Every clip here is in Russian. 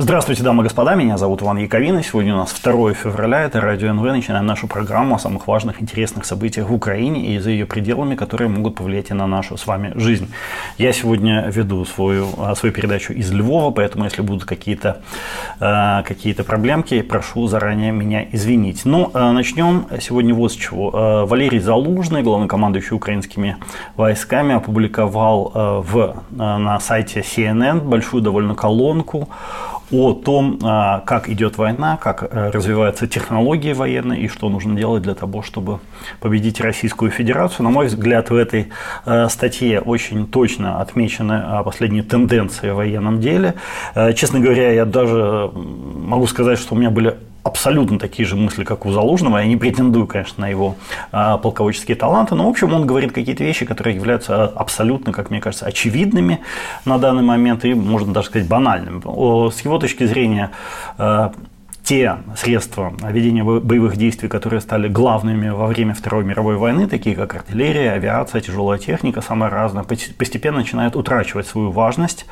Здравствуйте, дамы и господа, меня зовут Иван Яковина. Сегодня у нас 2 февраля, это Радио НВ. Начинаем нашу программу о самых важных, интересных событиях в Украине и за ее пределами, которые могут повлиять и на нашу с вами жизнь. Я сегодня веду свою, а, свою передачу из Львова, поэтому если будут какие-то э, какие проблемки, прошу заранее меня извинить. Ну, э, начнем сегодня вот с чего. Валерий Залужный, главнокомандующий украинскими войсками, опубликовал в, на сайте CNN большую довольно колонку о том, а, как идет война, как э, развиваются технологии военные и что нужно делать для того, чтобы победить Российскую Федерацию. На мой взгляд, в этой э, статье очень точно отмечены а, последние тенденции в военном деле. Э, честно говоря, я даже могу сказать, что у меня были абсолютно такие же мысли, как у Залужного. Я не претендую, конечно, на его а, полководческие таланты, но, в общем, он говорит какие-то вещи, которые являются абсолютно, как мне кажется, очевидными на данный момент и, можно даже сказать, банальными. С его точки зрения, а, те средства ведения боевых действий, которые стали главными во время Второй мировой войны, такие как артиллерия, авиация, тяжелая техника, самая разная, постепенно начинают утрачивать свою важность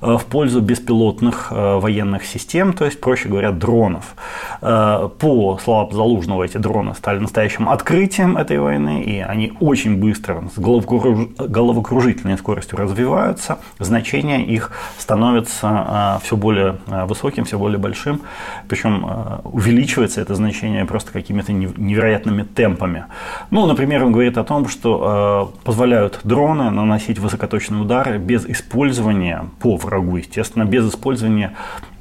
э, в пользу беспилотных э, военных систем, то есть, проще говоря, дронов. Э, по словам Залужного, эти дроны стали настоящим открытием этой войны, и они очень быстро, с головокружительной скоростью развиваются, значение их становится все более высоким, все более большим, причем Э, увеличивается это значение просто какими-то невероятными темпами. Ну, например, он говорит о том, что э, позволяют дроны наносить высокоточные удары без использования по врагу, естественно, без использования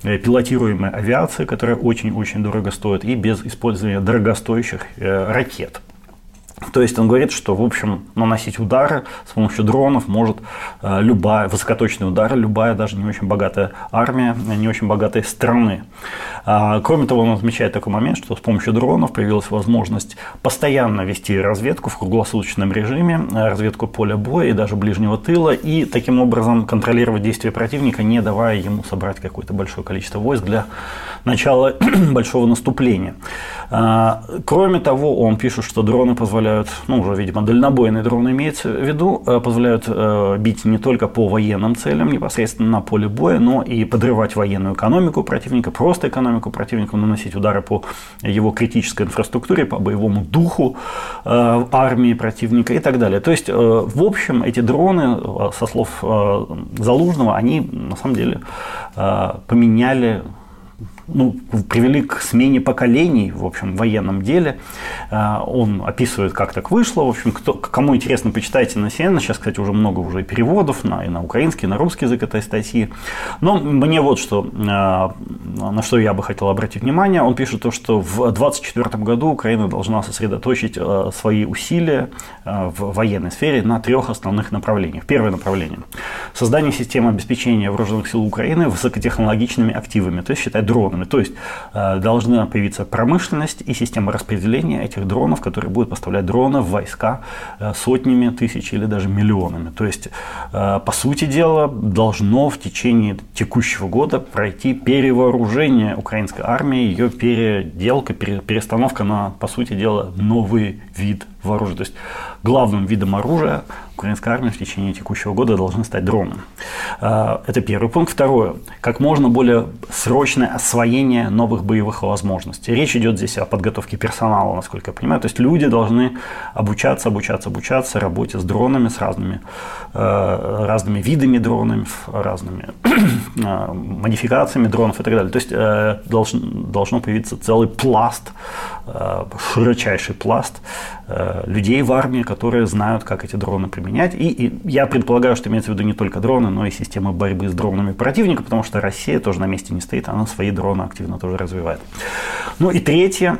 э, пилотируемой авиации, которая очень-очень дорого стоит, и без использования дорогостоящих ракет. То есть он говорит, что, в общем, наносить удары с помощью дронов может э, любая, высокоточные удары, любая даже не очень богатая армия, не очень богатые страны. А, кроме того, он отмечает такой момент, что с помощью дронов появилась возможность постоянно вести разведку в круглосуточном режиме, э, разведку поля боя и даже ближнего тыла, и таким образом контролировать действия противника, не давая ему собрать какое-то большое количество войск для начала большого наступления. А, кроме того, он пишет, что дроны позволяют, ну уже, видимо, дальнобойные дроны имеется в виду, э, позволяют э, бить не только по военным целям непосредственно на поле боя, но и подрывать военную экономику противника, просто экономику противника, наносить удары по его критической инфраструктуре, по боевому духу э, армии противника и так далее. То есть, в общем, эти дроны, со слов Залужного, они на самом деле поменяли ну, привели к смене поколений, в общем, в военном деле. А, он описывает, как так вышло. В общем, кто, кому интересно, почитайте на CNN. Сейчас, кстати, уже много уже переводов на, и на украинский, и на русский язык этой статьи. Но мне вот что, а, на что я бы хотел обратить внимание. Он пишет то, что в 2024 году Украина должна сосредоточить а, свои усилия в военной сфере на трех основных направлениях. Первое направление – создание системы обеспечения вооруженных сил Украины высокотехнологичными активами, то есть считать дронами дронами. То есть э, должна появиться промышленность и система распределения этих дронов, которые будут поставлять дроны в войска э, сотнями тысяч или даже миллионами. То есть, э, по сути дела, должно в течение текущего года пройти перевооружение украинской армии, ее переделка, перестановка на, по сути дела, новый вид вооружения. То есть главным видом оружия украинской армии в течение текущего года должны стать дроны. А, это первый пункт. Второе. Как можно более срочное освоение новых боевых возможностей. Речь идет здесь о подготовке персонала, насколько я понимаю. То есть люди должны обучаться, обучаться, обучаться работе с дронами, с разными, э, разными видами дронов, разными э, модификациями дронов и так далее. То есть э, должен, должно появиться целый пласт, широчайший пласт людей в армии, которые знают, как эти дроны применять. И, и я предполагаю, что имеется в виду не только дроны, но и системы борьбы с дронами противника, потому что Россия тоже на месте не стоит, она свои дроны активно тоже развивает. Ну и третье,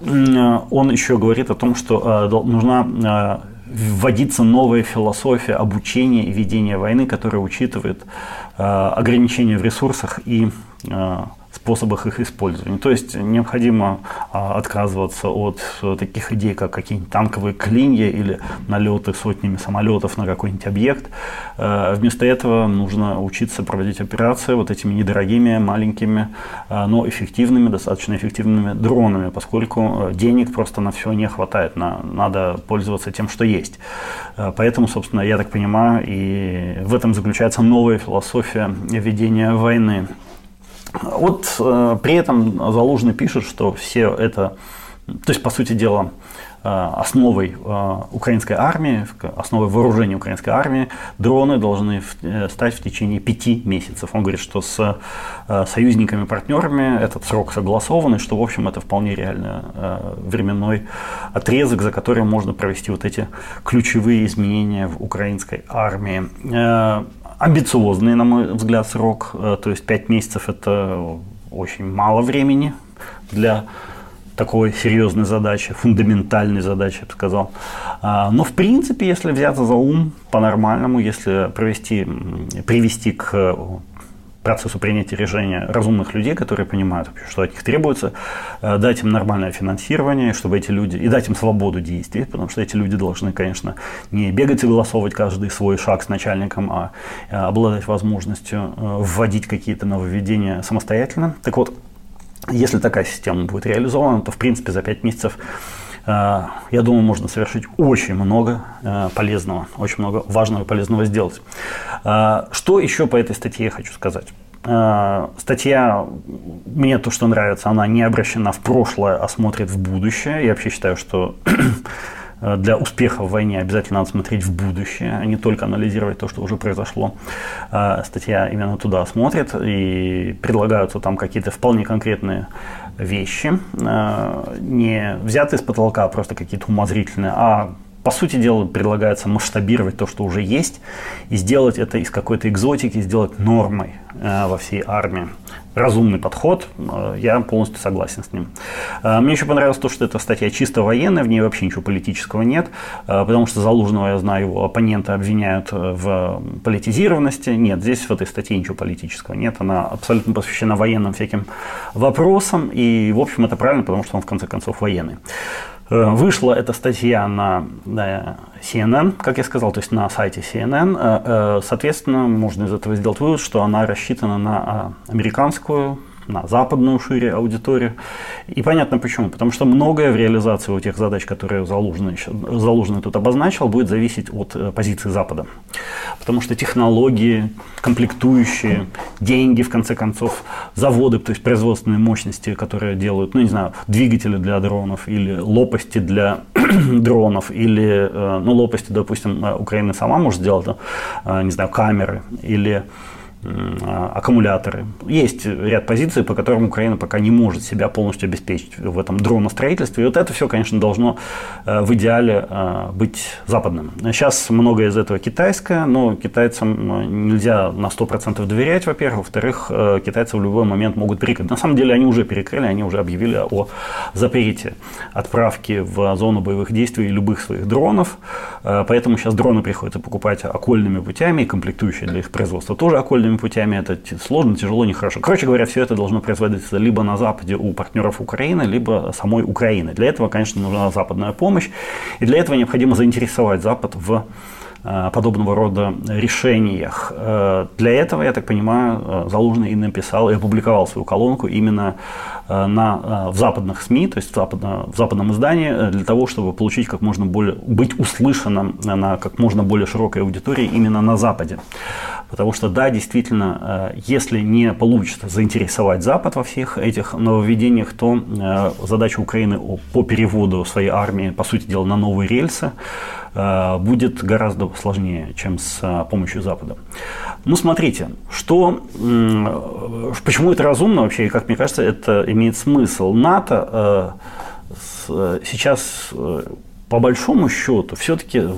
он еще говорит о том, что э, нужна э, вводиться новая философия обучения и ведения войны, которая учитывает э, ограничения в ресурсах и способах их использования. То есть необходимо а, отказываться от э, таких идей, как какие-нибудь танковые клинья или налеты сотнями самолетов на какой-нибудь объект. Э, вместо этого нужно учиться проводить операции вот этими недорогими, маленькими, э, но эффективными, достаточно эффективными дронами, поскольку денег просто на все не хватает. На, надо пользоваться тем, что есть. Поэтому, собственно, я так понимаю, и в этом заключается новая философия ведения войны. Вот э, при этом Залужный пишет, что все это, то есть, по сути дела, Э, основой э, украинской армии, основой вооружения украинской армии, дроны должны э, стать в течение пяти месяцев. Он говорит, что с союзниками, партнерами этот срок согласован, и что, в общем, это вполне реально временной отрезок, за который можно провести вот эти ключевые изменения в украинской армии. Амбициозный, на мой взгляд, срок, то есть пять месяцев – это очень мало времени для такой серьезной задачи, фундаментальной задачи, я бы сказал. А, но, в принципе, если взяться за ум по-нормальному, если провести, привести к процессу принятия решения разумных людей, которые понимают, что от них требуется, э, дать им нормальное финансирование, чтобы эти люди, и дать им свободу действий, потому что эти люди должны, конечно, не бегать и голосовать каждый свой шаг с начальником, а э, обладать возможностью э, вводить какие-то нововведения самостоятельно. Так вот, если такая система будет реализована, то в принципе за 5 месяцев я думаю, можно совершить очень много э, полезного, очень много важного и полезного сделать. Э, что еще по этой статье я хочу сказать? Статья, мне то, что нравится, она не обращена в прошлое, а смотрит в будущее. Я вообще считаю, что Э, для успеха в войне обязательно надо смотреть в будущее, а не только анализировать то, что уже произошло. Э, статья именно туда смотрит, и предлагаются там какие-то вполне конкретные вещи, э, не взятые с потолка, а просто какие-то умозрительные, а по сути дела предлагается масштабировать то, что уже есть, и сделать это из какой-то экзотики, сделать нормой во всей армии разумный подход, э, я полностью согласен с ним. Э, мне еще понравилось то, что эта статья чисто военная, в ней вообще ничего политического нет, э, потому что Залужного, я знаю, его оппоненты обвиняют в политизированности. Нет, здесь в этой статье ничего политического нет, она абсолютно посвящена военным всяким вопросам, и, в общем, это правильно, потому что он, в конце концов, военный. Э, вышла эта статья на CNN, как я сказал, то есть на сайте CNN. Э, э, соответственно, можно из этого сделать вывод, что она рассчитана на американскую на западную шире аудиторию. И понятно почему. Потому что многое в реализации вот тех задач, которые Залужный, Залужный тут обозначил, будет зависеть от э, позиции Запада. Потому что технологии, комплектующие, деньги, в конце концов, заводы, то есть производственные мощности, которые делают, ну, не знаю, двигатели для дронов или лопасти для дронов, или, э, ну, лопасти, допустим, э, Украина сама может сделать, не знаю, камеры, или аккумуляторы. Есть ряд позиций, по которым Украина пока не может себя полностью обеспечить в этом дроностроительстве. И вот это все, конечно, должно э, в идеале э, быть западным. Сейчас многое из этого китайское, но китайцам э, нельзя на 100% доверять, во-первых. Во-вторых, китайцы в любой момент могут перекрыть. На самом деле они уже перекрыли, они уже объявили о запрете отправки в зону боевых действий любых своих дронов. Поэтому сейчас дроны приходится покупать окольными путями, комплектующие для их производства тоже окольными обычными путями это сложно, тяжело, нехорошо. Короче говоря, все это должно производиться либо на Западе у партнеров Украины, либо самой Украины. Для этого, конечно, нужна западная помощь, и для этого необходимо заинтересовать Запад в э, подобного рода решениях. Э, для этого, я так понимаю, э, Залужный и написал и опубликовал свою колонку именно на, в западных СМИ, то есть в, западно, в западном издании, для того, чтобы получить как можно более, быть услышанным на как можно более широкой аудитории именно на Западе. Потому что, да, действительно, э, если не получится заинтересовать Запад во всех этих нововведениях, то э, задача Украины по переводу своей армии, по сути дела, на новые рельсы э, будет гораздо сложнее, чем с помощью Запада. Ну, смотрите, что, почему это разумно вообще, и как мне кажется, это имеет смысл. НАТО сейчас по большому счету все-таки э,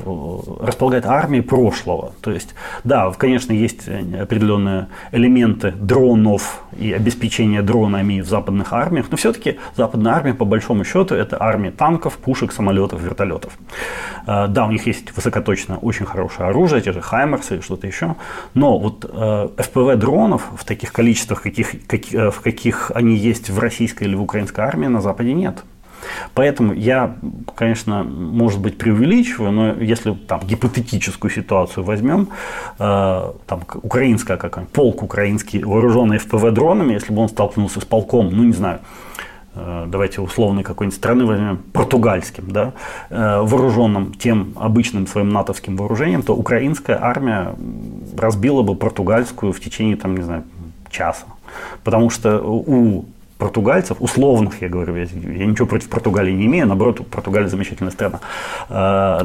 располагает армией прошлого. То есть, да, конечно, есть э, определенные элементы дронов и обеспечения дронами в западных армиях, но все-таки западная армия, по большому счету, это армия танков, пушек, самолетов, вертолетов. Э, да, у них есть высокоточное, очень хорошее оружие, те же Хаймерсы или что-то еще, но вот FPV дронов в таких количествах, каких, как, в каких они есть в российской или в украинской армии, на Западе нет. Поэтому я, конечно, может быть, преувеличиваю, но если там гипотетическую ситуацию возьмем, э, там украинская как полк украинский, вооруженный ФПВ дронами, если бы он столкнулся с полком, ну не знаю, э, давайте условной какой-нибудь страны возьмем, португальским, да, э, вооруженным тем обычным своим натовским вооружением, то украинская армия разбила бы португальскую в течение, там, не знаю, часа. Потому что у португальцев, условных, я говорю, я, ничего против Португалии не имею, наоборот, Португалия замечательная страна, а,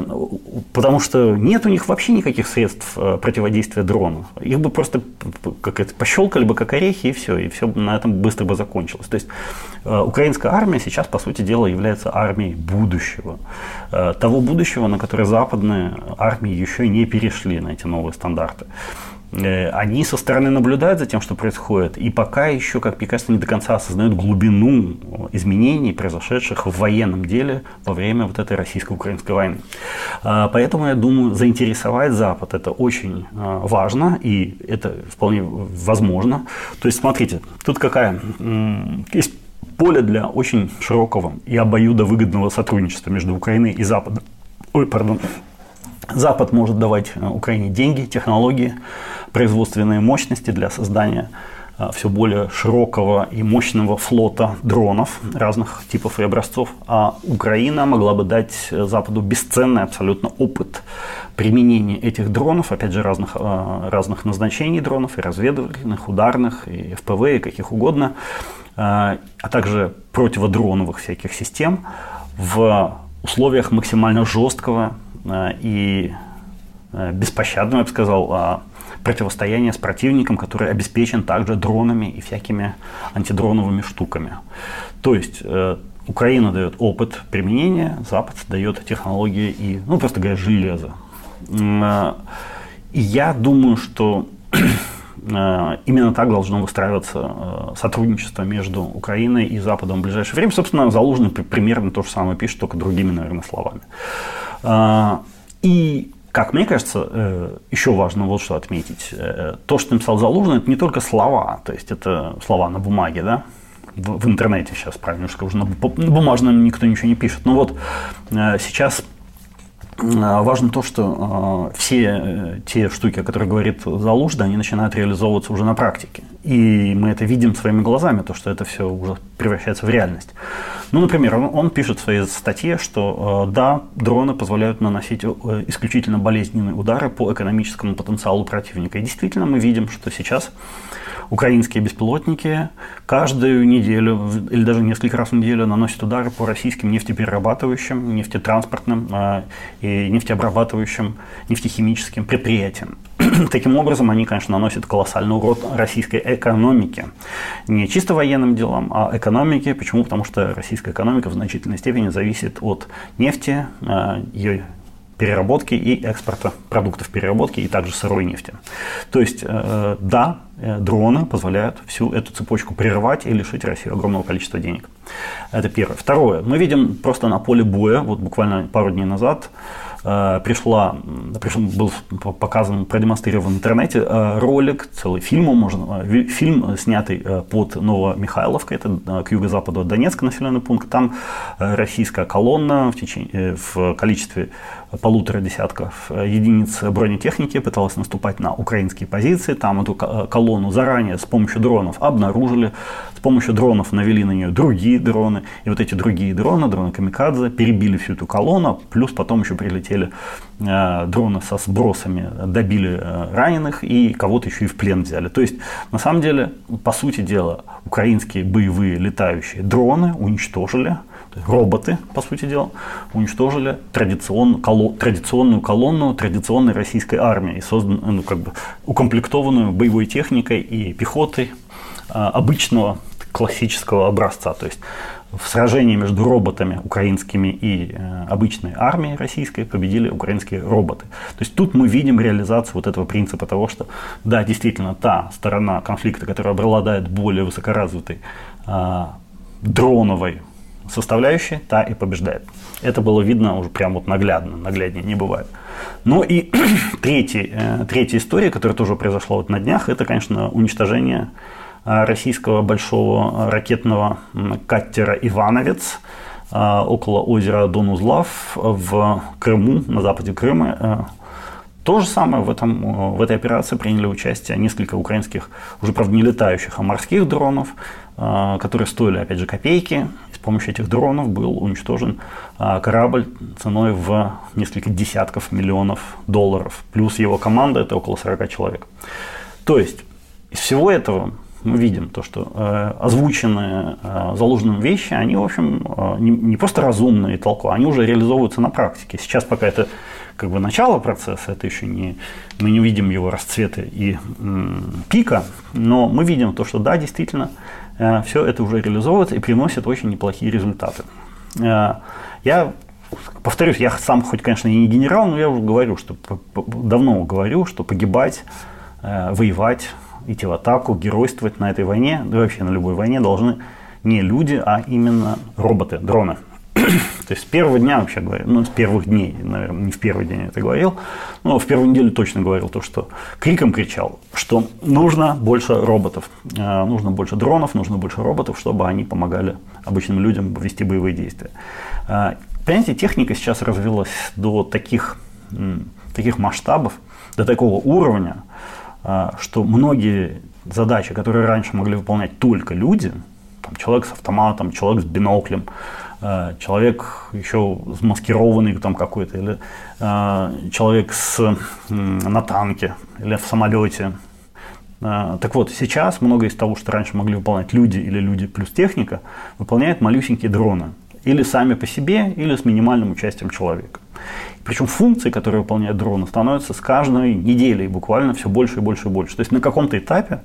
потому что нет у них вообще никаких средств э, противодействия дрону. Их бы просто как это, пощелкали бы как орехи, и все, и все на этом быстро бы закончилось. То есть э, украинская армия сейчас, по сути дела, является армией будущего. Того будущего, на которое западные армии еще не перешли на эти новые стандарты. Э, они со стороны наблюдают за тем, что происходит, и пока еще, как мне кажется, не до конца осознают глубину изменений, произошедших в военном деле во время вот этой российско-украинской войны. А, поэтому, я думаю, заинтересовать Запад это очень а, важно, и это вполне возможно. То есть, смотрите, тут какая есть поле для очень широкого и обоюдовыгодного сотрудничества между Украиной и Западом. Ой, пардон. Запад может давать э, Украине деньги, технологии, производственные мощности для создания э, все более широкого и мощного флота дронов разных типов и образцов, а Украина могла бы дать Западу бесценный абсолютно опыт применения этих дронов, опять же, разных, э, разных назначений дронов, и разведывательных, ударных, и ФПВ, и каких угодно, а также противодроновых всяких систем в условиях максимально жесткого Э, и э, беспощадным, я бы сказал, а, противостояние с противником, который обеспечен также дронами и всякими антидроновыми штуками. То есть э, Украина дает опыт применения, Запад дает технологии и, ну, просто говоря, железо. И я думаю, что именно так должно выстраиваться сотрудничество между Украиной и Западом в ближайшее время. Собственно, Залужный примерно то же самое пишет, только другими, наверное, словами. И как мне кажется, э, еще важно вот что отметить. Э, то, что написал Залужный, это не только слова, то есть это слова на бумаге, да, в, в интернете сейчас, правильно скажу, на бумажном никто ничего не пишет. Но вот э, сейчас важно то, что э, все э, те штуки, о которых говорит Залужда, они начинают реализовываться уже на практике. И мы это видим своими глазами, то, что это все уже превращается в реальность. Ну, например, он, пишет в своей статье, что э, да, дроны позволяют наносить э, исключительно болезненные удары по экономическому потенциалу противника. И действительно мы видим, что сейчас украинские беспилотники каждую неделю или даже несколько раз в неделю наносят удары по российским нефтеперерабатывающим, нефтетранспортным э, и нефтеобрабатывающим, нефтехимическим предприятиям. Таким образом, они, конечно, наносят колоссальный урод российской экономике. Не чисто военным делам, а экономике. Почему? Потому что российская экономика в значительной степени зависит от нефти, э, ее переработки и экспорта продуктов переработки и также сырой нефти. То есть, э, да, э, дроны позволяют всю эту цепочку прервать и лишить Россию огромного количества денег. Это первое. Второе. Мы видим просто на поле боя, вот буквально пару дней назад, Э, пришла, пришел, был показан, продемонстрирован в интернете ролик, целый фильм, можно, фильм, снятый под Новомихайловкой, это к юго-западу от Донецка населенный пункт. Там российская колонна в, течение, в количестве полутора десятков единиц бронетехники пыталась наступать на украинские позиции. Там эту колонну заранее с помощью дронов обнаружили, с помощью дронов навели на нее другие дроны. И вот эти другие дроны, дроны Камикадзе, перебили всю эту колонну, плюс потом еще прилетели э, дроны со сбросами, добили э, раненых и кого-то еще и в плен взяли. То есть, на самом деле, по сути дела, украинские боевые летающие дроны уничтожили, роботы, по сути дела, уничтожили традицион, коло, традиционную колонну традиционной российской армии, созданную, ну, как бы, укомплектованную боевой техникой и пехотой э, обычного классического образца. То есть в сражении между роботами украинскими и э, обычной армией российской победили украинские роботы. То есть тут мы видим реализацию вот этого принципа того, что да, действительно, та сторона конфликта, которая обладает более высокоразвитой э, дроновой составляющей, та и побеждает. Это было видно уже прям вот наглядно, нагляднее не бывает. Ну и третий, э, третья история, которая тоже произошла вот на днях, это, конечно, уничтожение Э, российского большого ракетного катера «Ивановец» э, около озера Донузлав в Крыму, на западе Крыма. То же самое в, этом, в этой операции приняли участие несколько украинских, уже, правда, не летающих, а морских дронов, которые стоили, опять же, копейки. Помощью этих дронов был уничтожен корабль ценой в несколько десятков миллионов долларов. Плюс его команда – это около 40 человек. То есть, из всего этого мы видим то, что э, озвученные э, заложенным вещи, они, в общем, э, не, не просто разумные толковые, они уже реализовываются на практике. Сейчас пока это как бы начало процесса, это еще не, мы не видим его расцвета и м, пика, но мы видим то, что да, действительно, все это уже реализовывается и приносит очень неплохие результаты. Э, я повторюсь, я сам хоть, конечно, и не генерал, но я уже говорю, что давно говорю, что погибать, э, воевать, идти в атаку, геройствовать на этой войне, да вообще на любой войне должны не люди, а именно роботы, дроны. То есть с первого дня, вообще говоря, ну, с первых дней, наверное, не в первый день это говорил, но в первую неделю точно говорил то, что криком кричал, что нужно больше роботов, э, нужно больше дронов, нужно больше роботов, чтобы они помогали обычным людям вести боевые действия. Э, понимаете, техника сейчас развилась до таких, таких масштабов, до такого уровня, э, что многие задачи, которые раньше могли выполнять только люди, там, человек с автоматом, человек с биноклем, человек еще замаскированный там какой-то, или э, человек с, на танке или в самолете. Э, так вот, сейчас многое из того, что раньше могли выполнять люди или люди плюс техника, выполняют малюсенькие дроны. Или сами по себе, или с минимальным участием человека. Причем функции, которые выполняют дроны, становятся с каждой неделей буквально все больше и больше и больше. То есть на каком-то этапе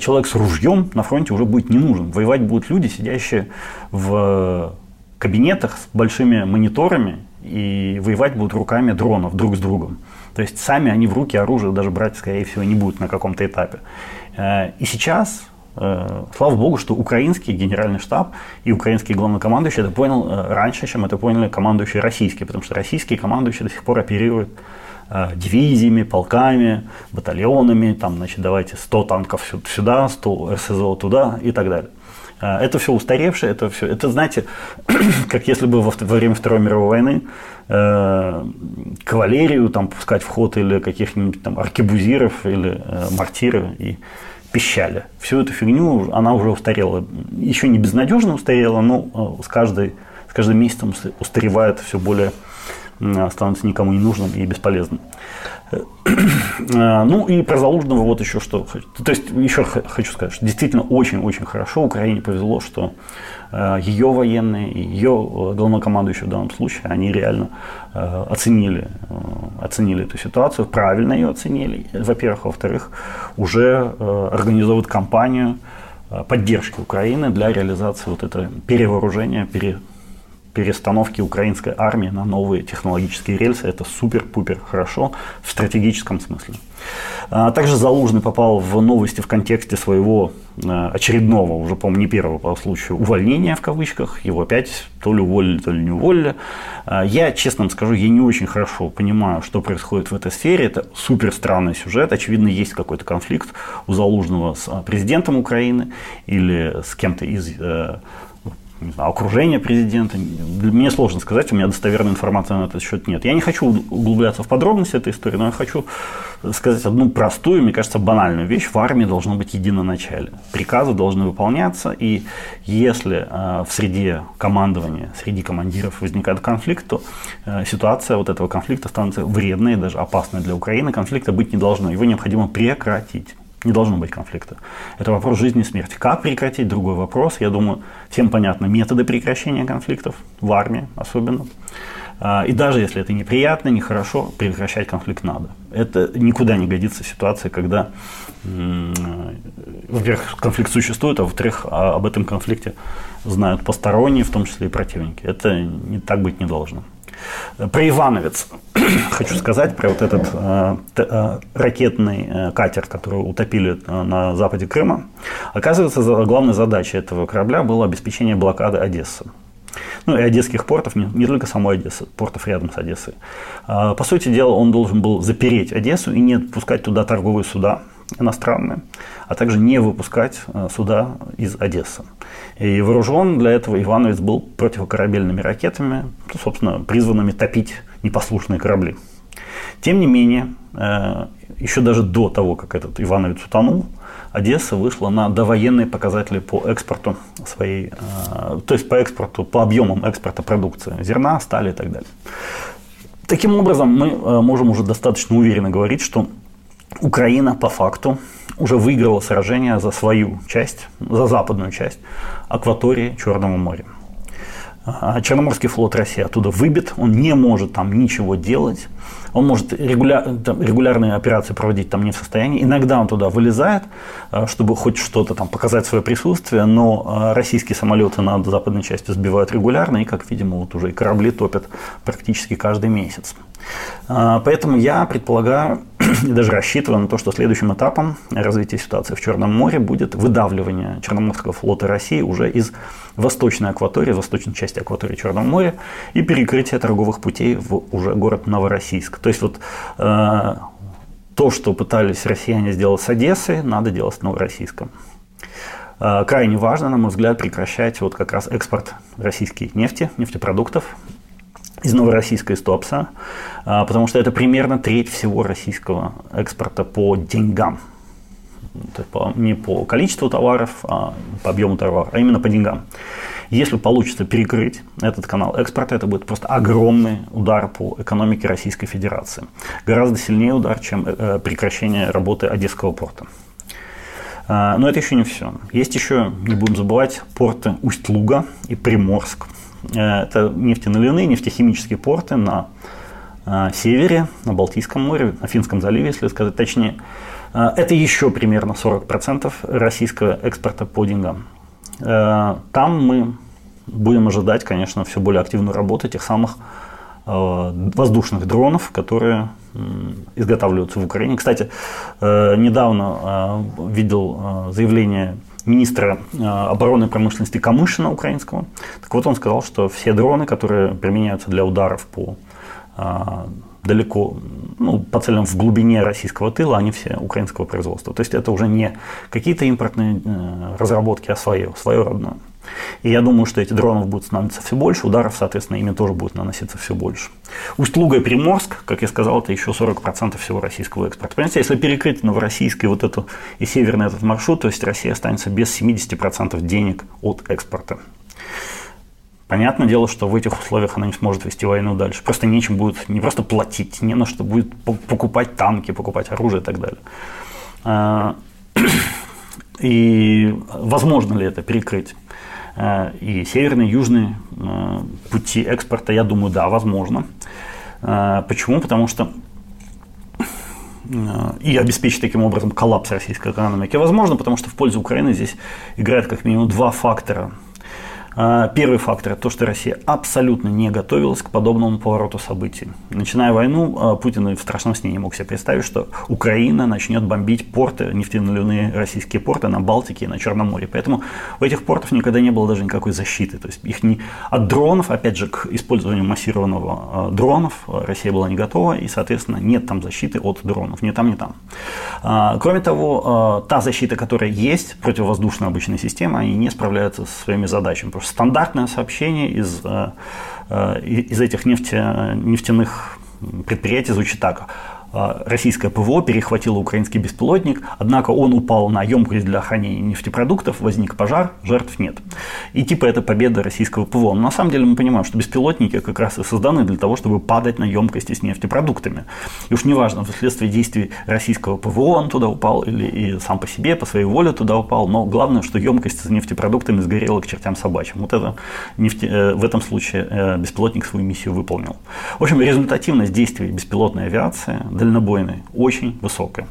человек с ружьем на фронте уже будет не нужен. Воевать будут люди, сидящие в кабинетах с большими мониторами и воевать будут руками дронов друг с другом. То есть сами они в руки оружие даже брать, скорее всего, не будут на каком-то этапе. Э, и сейчас, э, слава богу, что украинский генеральный штаб и украинский главнокомандующий это понял э, раньше, чем это поняли командующие российские, потому что российские командующие до сих пор оперируют дивизиями, полками, батальонами, там, значит, давайте 100 танков сюда, 100 РСЗО туда и так далее. А, это все устаревшее, это все, это, знаете, как если бы во, во время Второй мировой войны э, кавалерию там пускать в ход или каких-нибудь там аркебузиров или э, мортиры и пищали. Всю эту фигню, она уже устарела. Еще не безнадежно устарела, но э, с, каждой, с каждым месяцем устаревает все более становится никому не нужным и бесполезным. Э, ну и про Залужного вот еще что. То есть еще хочу сказать, что действительно очень-очень хорошо Украине повезло, что э, ее военные, ее э, главнокомандующий в данном случае, они реально оценили, оценили эту ситуацию, правильно ее оценили, во-первых. Во-вторых, уже организовывают кампанию поддержки Украины для реализации вот этого перевооружения, пере, перестановки украинской армии на новые технологические рельсы. Это супер-пупер хорошо в стратегическом смысле. А также Залужный попал в новости в контексте своего э, очередного, уже, по-моему, не первого по случаю, увольнения в кавычках. Его опять то ли уволили, то ли не уволили. А я, честно вам скажу, я не очень хорошо понимаю, что происходит в этой сфере. Это супер странный сюжет. Очевидно, есть какой-то конфликт у Залужного с президентом Украины или с кем-то из э, не знаю, окружение президента. Мне сложно сказать, у меня достоверной информации на этот счет нет. Я не хочу углубляться в подробности этой истории, но я хочу сказать одну простую, мне кажется, банальную вещь. В армии должно быть единоначалие. Приказы должны выполняться, и если э, в среде командования, среди командиров возникает конфликт, то э, ситуация вот этого конфликта становится вредной даже опасной для Украины. Конфликта быть не должно, его необходимо прекратить. Не должно быть конфликта. Это вопрос жизни и смерти. Как прекратить? Другой вопрос. Я думаю, всем понятны методы прекращения конфликтов, в армии особенно. А, и даже если это неприятно, нехорошо, прекращать конфликт надо. Это никуда не годится ситуация, когда, во-первых, конфликт существует, а во-вторых, а, об этом конфликте знают посторонние, в том числе и противники. Это не так быть не должно. Про Ивановец хочу сказать, про вот этот э, э, ракетный э, катер, который утопили э, на западе Крыма. Оказывается, главной задачей этого корабля было обеспечение блокады Одессы. Ну и одесских портов, не, не только самой Одессы, портов рядом с Одессой. Э, по сути дела, он должен был запереть Одессу и не отпускать туда торговые суда иностранные, а также не выпускать э, суда из Одессы. И вооружен для этого Ивановец был противокорабельными ракетами, собственно, призванными топить непослушные корабли. Тем не менее, э, еще даже до того, как этот Ивановец утонул, Одесса вышла на довоенные показатели по экспорту своей, э, то есть по экспорту, по объемам экспорта продукции, зерна, стали и так далее. Таким образом, мы можем уже достаточно уверенно говорить, что Украина по факту уже выиграла сражение за свою часть, за западную часть акватории Черного моря. А Черноморский флот России оттуда выбит, он не может там ничего делать, он может регуляр, там, регулярные операции проводить там не в состоянии. Иногда он туда вылезает, э, чтобы хоть что-то там показать свое присутствие, но э, российские самолеты над западной частью сбивают регулярно, и, как видимо, вот уже и корабли топят практически каждый месяц. А, поэтому я предполагаю и даже рассчитываю на то, что следующим этапом развития ситуации в Черном море будет выдавливание Черноморского флота России уже из восточной акватории, восточной части акватории Черного моря и перекрытие торговых путей в уже город Новороссийск. То есть вот э, то, что пытались россияне сделать с Одессой, надо делать с Новороссийском. Э, крайне важно, на мой взгляд, прекращать вот как раз экспорт российской нефти, нефтепродуктов из Новороссийска, из а, потому что это примерно треть всего российского экспорта по деньгам. Не по количеству товаров, а по объему товаров, а именно по деньгам. Если получится перекрыть этот канал экспорта, это будет просто огромный удар по экономике Российской Федерации. Гораздо сильнее удар, чем э, прекращение работы Одесского порта. А, но это еще не все. Есть еще, не будем забывать, порты Усть-Луга и Приморск. Э, это нефтеналивные, нефтехимические порты на э, севере, на Балтийском море, на Финском заливе, если сказать точнее. Э, это еще примерно 40% российского экспорта по деньгам. Там мы будем ожидать, конечно, все более активную работу тех самых воздушных дронов, которые изготавливаются в Украине. Кстати, недавно видел заявление министра э, обороны и промышленности Камышина украинского. Так вот, он сказал, что все дроны, которые применяются для ударов по э, далеко, ну, по целям в глубине российского тыла, они все украинского производства. То есть это уже не какие-то импортные э, разработки, а свое, свое родное. И я думаю, что эти дронов будут становиться все больше, ударов, соответственно, ими тоже будет наноситься все больше. Усть-Луга и Приморск, как я сказал, это еще 40% всего российского экспорта. Понимаете, если перекрыть новороссийский вот эту и северный этот маршрут, то есть Россия останется без 70% денег от экспорта. Понятное дело, что в этих условиях она не сможет вести войну дальше. Просто нечем будет не просто платить, не на что будет покупать танки, покупать оружие и так далее. А, и возможно ли это перекрыть? Э, и северные, и южные э, пути экспорта, я думаю, да, возможно. Э, почему? Потому что и обеспечить таким образом коллапс российской экономики возможно, потому что в пользу Украины здесь играет как минимум два фактора – первый фактор – это то, что Россия абсолютно не готовилась к подобному повороту событий. Начиная войну, а, Путин в страшном сне не мог себе представить, что Украина начнет бомбить порты, нефтяные российские порты на Балтике и на Черном море. Поэтому у этих портов никогда не было даже никакой защиты. То есть их не от дронов, опять же, к использованию массированного а, дронов Россия была не готова, и, соответственно, нет там защиты от дронов, ни там, ни там. Кроме того, та защита, которая есть, противовоздушная обычная система, они не справляются со своими задачами стандартное сообщение из, э, э, из этих нефти, нефтяных предприятий звучит так. А, российское ПВО перехватило украинский беспилотник, однако он упал на емкость для хранения нефтепродуктов, возник пожар, жертв нет. И типа это победа российского ПВО. Но на самом деле мы понимаем, что беспилотники как раз и созданы для того, чтобы падать на емкости с нефтепродуктами. И уж неважно, вследствие действий российского ПВО он туда упал или и сам по себе, по своей воле туда упал, но главное, что емкость с нефтепродуктами сгорела к чертям собачьим. Вот это нефте, э, в этом случае э, беспилотник свою миссию выполнил. В общем, результативность действий беспилотной авиации дальнобойной, очень высокая.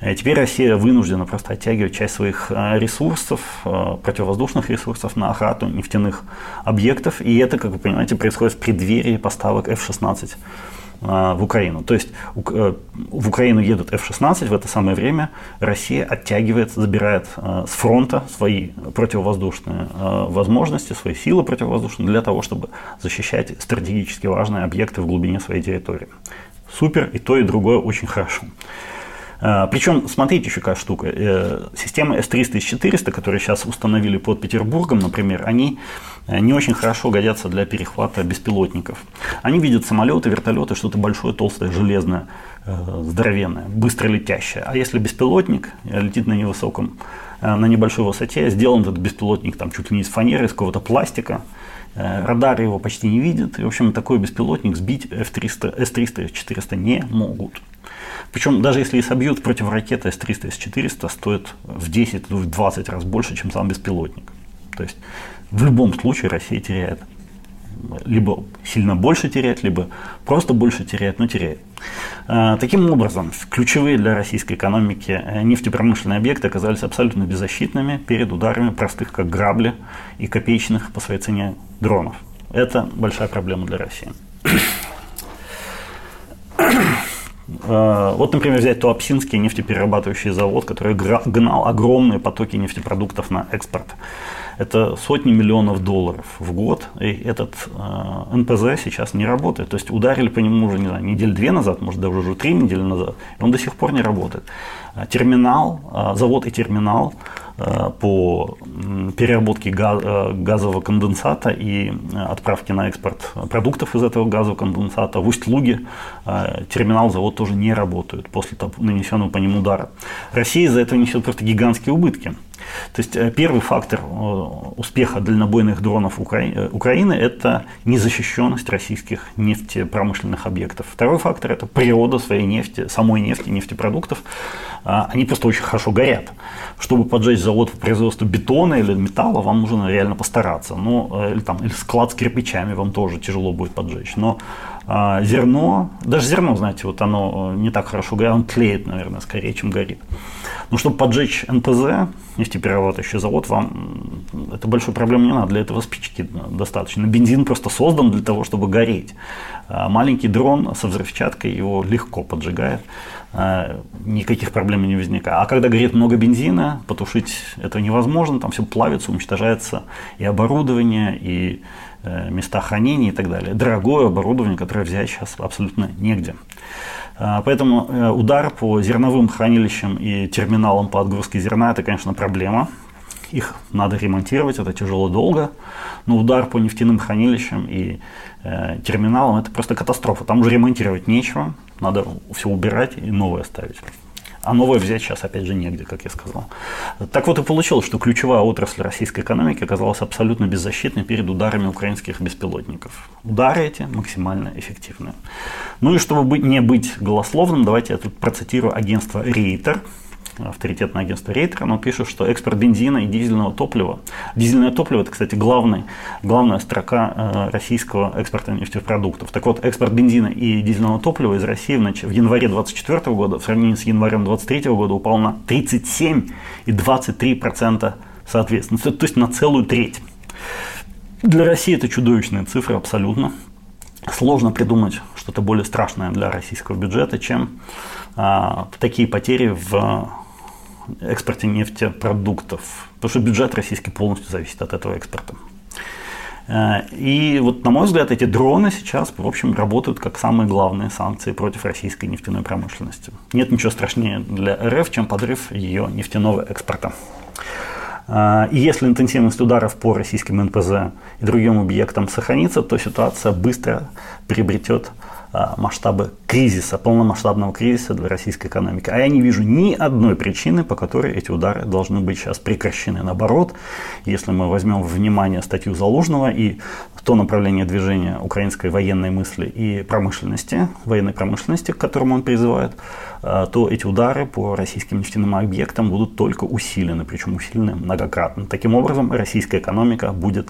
Э, теперь Россия вынуждена просто оттягивать часть своих э, ресурсов, э, противовоздушных ресурсов на охрану нефтяных объектов. И это, как вы понимаете, происходит в преддверии поставок F-16 в Украину. То есть в Украину едут F-16, в это самое время Россия оттягивает, забирает с фронта свои противовоздушные возможности, свои силы противовоздушные для того, чтобы защищать стратегически важные объекты в глубине своей территории супер, и то, и другое очень хорошо. А, Причем, смотрите еще какая штука. Э, системы S300 и S400, которые сейчас установили под Петербургом, например, они э, не очень хорошо годятся для перехвата беспилотников. Они видят самолеты, вертолеты, что-то большое, толстое, железное, э, здоровенное, быстро летящее. А если беспилотник летит на невысоком, на небольшой высоте, сделан этот беспилотник там чуть ли не из фанеры, из какого-то пластика, Радары его почти не видят. И, в общем, такой беспилотник сбить F-300, S-300, F-400 не могут. Причем даже если и собьют противоракеты С-300, С-400, стоит в 10, в 20 раз больше, чем сам беспилотник. То есть в любом случае Россия теряет либо сильно больше теряет, либо просто больше теряет, но теряет. А, таким образом, ключевые для российской экономики э, нефтепромышленные объекты оказались абсолютно беззащитными перед ударами простых, как грабли, и копеечных по своей цене дронов. Это большая проблема для России. А, вот, например, взять Туапсинский нефтеперерабатывающий завод, который гнал огромные потоки нефтепродуктов на экспорт. Это сотни миллионов долларов в год, и этот э, НПЗ сейчас не работает. То есть ударили по нему уже, не знаю, неделю две назад, может даже уже три недели назад, и он до сих пор не работает. Терминал, э, завод и терминал Э, по переработке э, газового конденсата и э, отправке на экспорт продуктов из этого газового конденсата. В Усть-Луге терминал, завод тоже не работают после нанесенного по ним удара. Россия из-за этого несет просто гигантские убытки. То есть первый фактор успеха дальнобойных дронов Украины – это незащищенность российских нефтепромышленных объектов. Второй фактор – это природа своей нефти, самой нефти, нефтепродуктов. Они просто очень хорошо горят. Чтобы поджечь завод по производству бетона или металла, вам нужно реально постараться. Ну, э, или, там, или склад с кирпичами вам тоже тяжело будет поджечь. Но а, зерно, даже зерно, знаете, вот оно э, не так хорошо горит, оно тлеет, наверное, скорее, чем горит. Но чтобы поджечь НПЗ, нефтеперерабатывающий завод, вам это большой проблем не надо, для этого спички достаточно. Бензин просто создан для того, чтобы гореть. А маленький дрон со взрывчаткой его легко поджигает. А, никаких проблем не возникает. А когда горит много бензина, потушить это невозможно, там все плавится, уничтожается и оборудование, и места хранения и так далее. Дорогое оборудование, которое взять сейчас абсолютно негде. А, поэтому э, удар по зерновым хранилищам и терминалам по отгрузке зерна – это, конечно, проблема. Их надо ремонтировать, это тяжело долго. Но удар по нефтяным хранилищам и э, терминалам – это просто катастрофа. Там уже ремонтировать нечего. Надо все убирать и новое ставить. А новое взять сейчас, опять же, негде, как я сказал. Так вот и получилось, что ключевая отрасль российской экономики оказалась абсолютно беззащитной перед ударами украинских беспилотников. Удары эти максимально эффективны. Ну и чтобы не быть голословным, давайте я тут процитирую агентство Рейтер, авторитетное агентство Рейтер, оно пишет, что экспорт бензина и дизельного топлива. Дизельное топливо – это, кстати, главный, главная строка э, российского экспорта нефтепродуктов. Так вот, экспорт бензина и дизельного топлива из России в, нач... в январе 2024 года в сравнении с январем 2023 года упал на 37 и 23% соответственно. То есть на целую треть. Для России это чудовищная цифра абсолютно. Сложно придумать что-то более страшное для российского бюджета, чем а, такие потери в экспорте нефтепродуктов, потому что бюджет российский полностью зависит от этого экспорта. Э, и вот, на мой взгляд, эти дроны сейчас, в общем, работают как самые главные санкции против российской нефтяной промышленности. Нет ничего страшнее для РФ, чем подрыв ее нефтяного экспорта. Э, и если интенсивность ударов по российским НПЗ и другим объектам сохранится, то ситуация быстро приобретет масштабы кризиса, полномасштабного кризиса для российской экономики. А я не вижу ни одной причины, по которой эти удары должны быть сейчас прекращены. Наоборот, если мы возьмем в внимание статью Залужного и то направление движения украинской военной мысли и промышленности, военной промышленности, к которому он призывает, а, то эти удары по российским нефтяным объектам будут только усилены, причем усилены многократно. Таким образом, российская экономика будет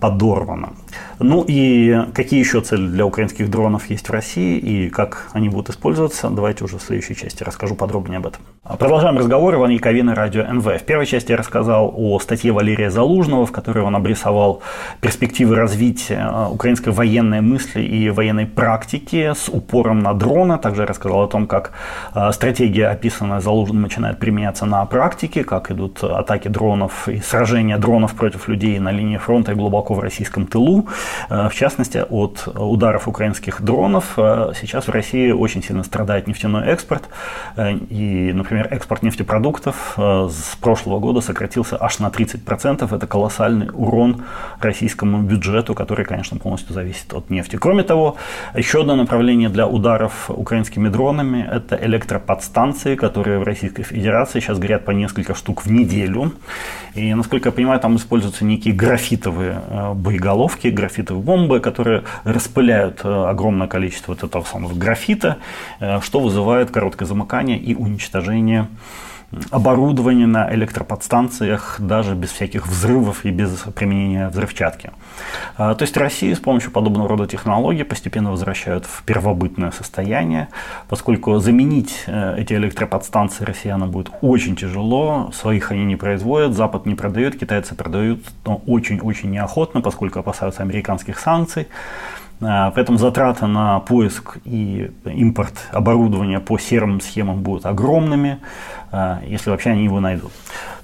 подорвана. Ну и какие еще цели для украинских дронов есть в России и как они будут использоваться, давайте уже в следующей части расскажу подробнее об этом. Продолжаем разговор. Иван Яковина, Радио НВ. В первой части я рассказал о статье Валерия Залужного, в которой он обрисовал перспективы развития а, украинской военной мысли и военной практики с упором на дроны. Также я рассказал о том, как а, стратегия, описанная Залужным, начинает применяться на практике, как идут атаки дронов и сражения дронов против людей на линии фронта и глубоко в российском тылу. Э, в частности, от ударов украинских дронов э, сейчас в России очень сильно страдает нефтяной экспорт. Э, и, например, экспорт нефтепродуктов с прошлого года сократился аж на 30%. Это колоссальный урон российскому бюджету, который, конечно, полностью зависит от нефти. Кроме того, еще одно направление для ударов украинскими дронами – это электроподстанции, которые в Российской Федерации сейчас горят по несколько штук в неделю. И, насколько я понимаю, там используются некие графитовые боеголовки, графитовые бомбы, которые распыляют огромное количество вот этого самого графита, что вызывает короткое замыкание и уничтожение оборудование на электроподстанциях даже без всяких взрывов и без применения взрывчатки. А, то есть Россию с помощью подобного рода технологий постепенно возвращают в первобытное состояние, поскольку заменить э, эти электроподстанции россиянам будет очень тяжело, своих они не производят, Запад не продает, китайцы продают, но очень-очень неохотно, поскольку опасаются американских санкций. А, поэтому затраты на поиск и импорт оборудования по серым схемам будут огромными, а, если вообще они его найдут.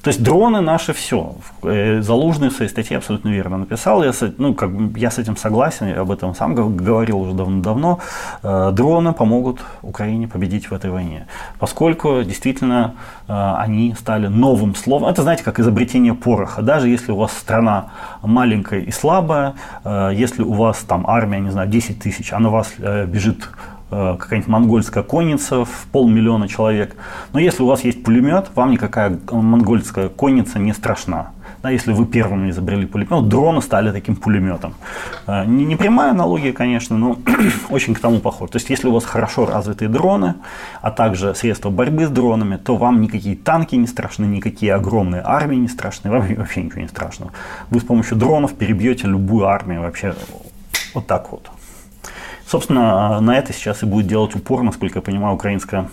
То есть дроны наши все. Э, Залужный в своей статье абсолютно верно написал. Я ну, как, я с этим согласен, об этом сам говорил уже давно-давно. Э, дроны помогут Украине победить в этой войне. Поскольку действительно э, они стали новым словом. Это, знаете, как изобретение пороха. Даже если у вас страна маленькая и слабая, если у вас там армия, не знаю, 10 тысяч, а на вас бежит какая-нибудь монгольская конница в полмиллиона человек. Но если у вас есть пулемет, вам никакая монгольская конница не страшна. Да, если вы первым изобрели пулемет, дроны стали таким пулеметом. Э, не, не прямая аналогия, конечно, но очень к тому похож. То есть, если у вас хорошо развитые дроны, а также средства борьбы с дронами, то вам никакие танки не страшны, никакие огромные армии не страшны, вам вообще ничего не страшно. Вы с помощью дронов перебьете любую армию вообще вот так вот. Собственно, на это сейчас и будет делать упор, насколько я понимаю, украинское,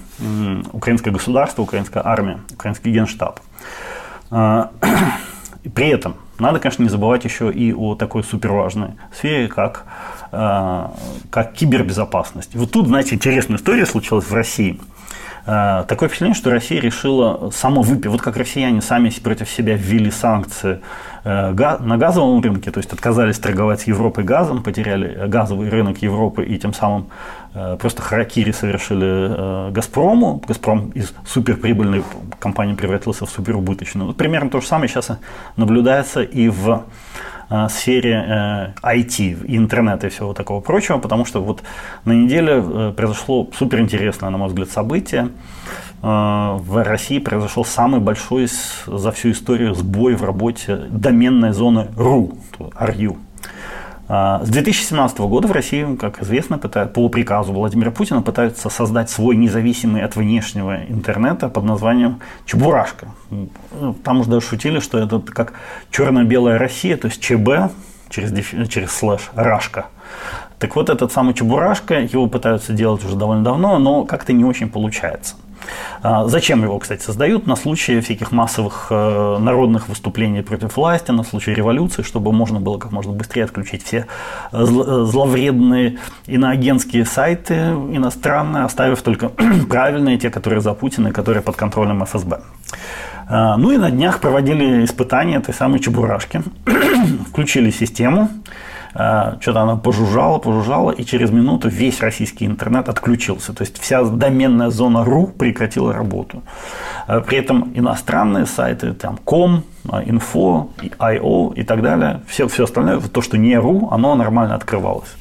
украинское государство, украинская армия, украинский генштаб. А, при этом надо, конечно, не забывать еще и о такой суперважной сфере, как, а, как кибербезопасность. Вот тут, знаете, интересная история случилась в России. А, такое впечатление, что Россия решила само выпить. Вот как россияне сами против себя ввели санкции Э, на газовом рынке, то есть отказались торговать с Европой газом, потеряли газовый рынок Европы и тем самым э, просто харакири совершили э, Газпрому. Газпром из суперприбыльной компании превратился в суперубыточную. Вот примерно то же самое сейчас наблюдается и в сфере IT, интернета и всего такого прочего, потому что вот на неделе произошло суперинтересное, на мой взгляд, событие. Э, в России произошел самый большой за всю историю сбой в работе доменной зоны RU, RU. Э, с 2017 года в России, как известно, по приказу Владимира Путина пытаются создать свой независимый от внешнего интернета под названием Чебурашка. Там уже даже шутили, что это как черно-белая Россия, то есть ЧБ через, через слэш Рашка. Так вот, этот самый Чебурашка, его пытаются делать уже довольно давно, но как-то не очень получается. А, зачем его, кстати, создают? На случай всяких массовых э, народных выступлений против власти, на случай революции, чтобы можно было как можно быстрее отключить все э, зловредные иноагентские сайты иностранные, оставив только правильные, те, которые за Путина, которые под контролем ФСБ. А, ну и на днях проводили испытания этой самой чебурашки, включили систему, что-то она пожужжала, пожужжала, и через минуту весь российский интернет отключился. То есть вся доменная зона .ru прекратила работу. А, при этом иностранные сайты, там com, info, io и так далее, все, все остальное, то, что не .ru, оно нормально открывалось.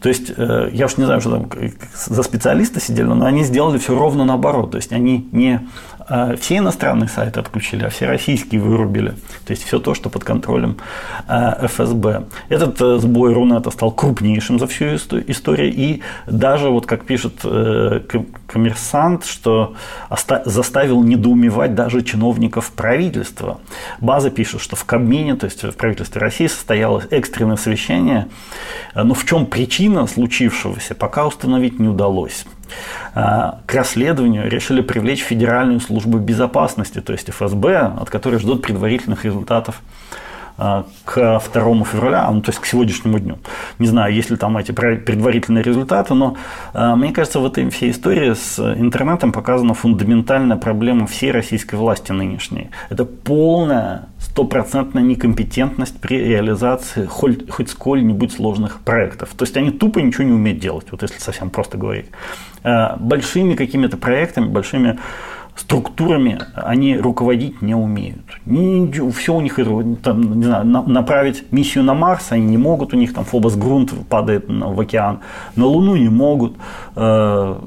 То есть, э, я уж не знаю, что там за специалисты сидели, но они сделали все ровно наоборот. То есть, они не все иностранные сайты отключили, а все российские вырубили. То есть все то, что под контролем а, ФСБ. Этот э, сбой Рунета стал крупнейшим за всю историю. И даже, вот как пишет э, коммерсант, что заставил недоумевать даже чиновников правительства. База пишет, что в Кабмине, то есть в правительстве России, состоялось экстренное совещание. Но в чем причина случившегося, пока установить не удалось. А, к расследованию решили привлечь Федеральную службу безопасности, то есть ФСБ, от которой ждут предварительных результатов к 2 февраля, ну, то есть к сегодняшнему дню. Не знаю, есть ли там эти предварительные результаты, но э, мне кажется, в этой всей истории с интернетом показана фундаментальная проблема всей российской власти нынешней. Это полная стопроцентная некомпетентность при реализации хоть, хоть сколь-нибудь сложных проектов. То есть они тупо ничего не умеют делать, вот если совсем просто говорить. Э, большими какими-то проектами, большими структурами они руководить не умеют. Не, все у них, там, не знаю, направить миссию на Марс они не могут, у них там Фобос грунт падает в океан, на Луну не могут, э,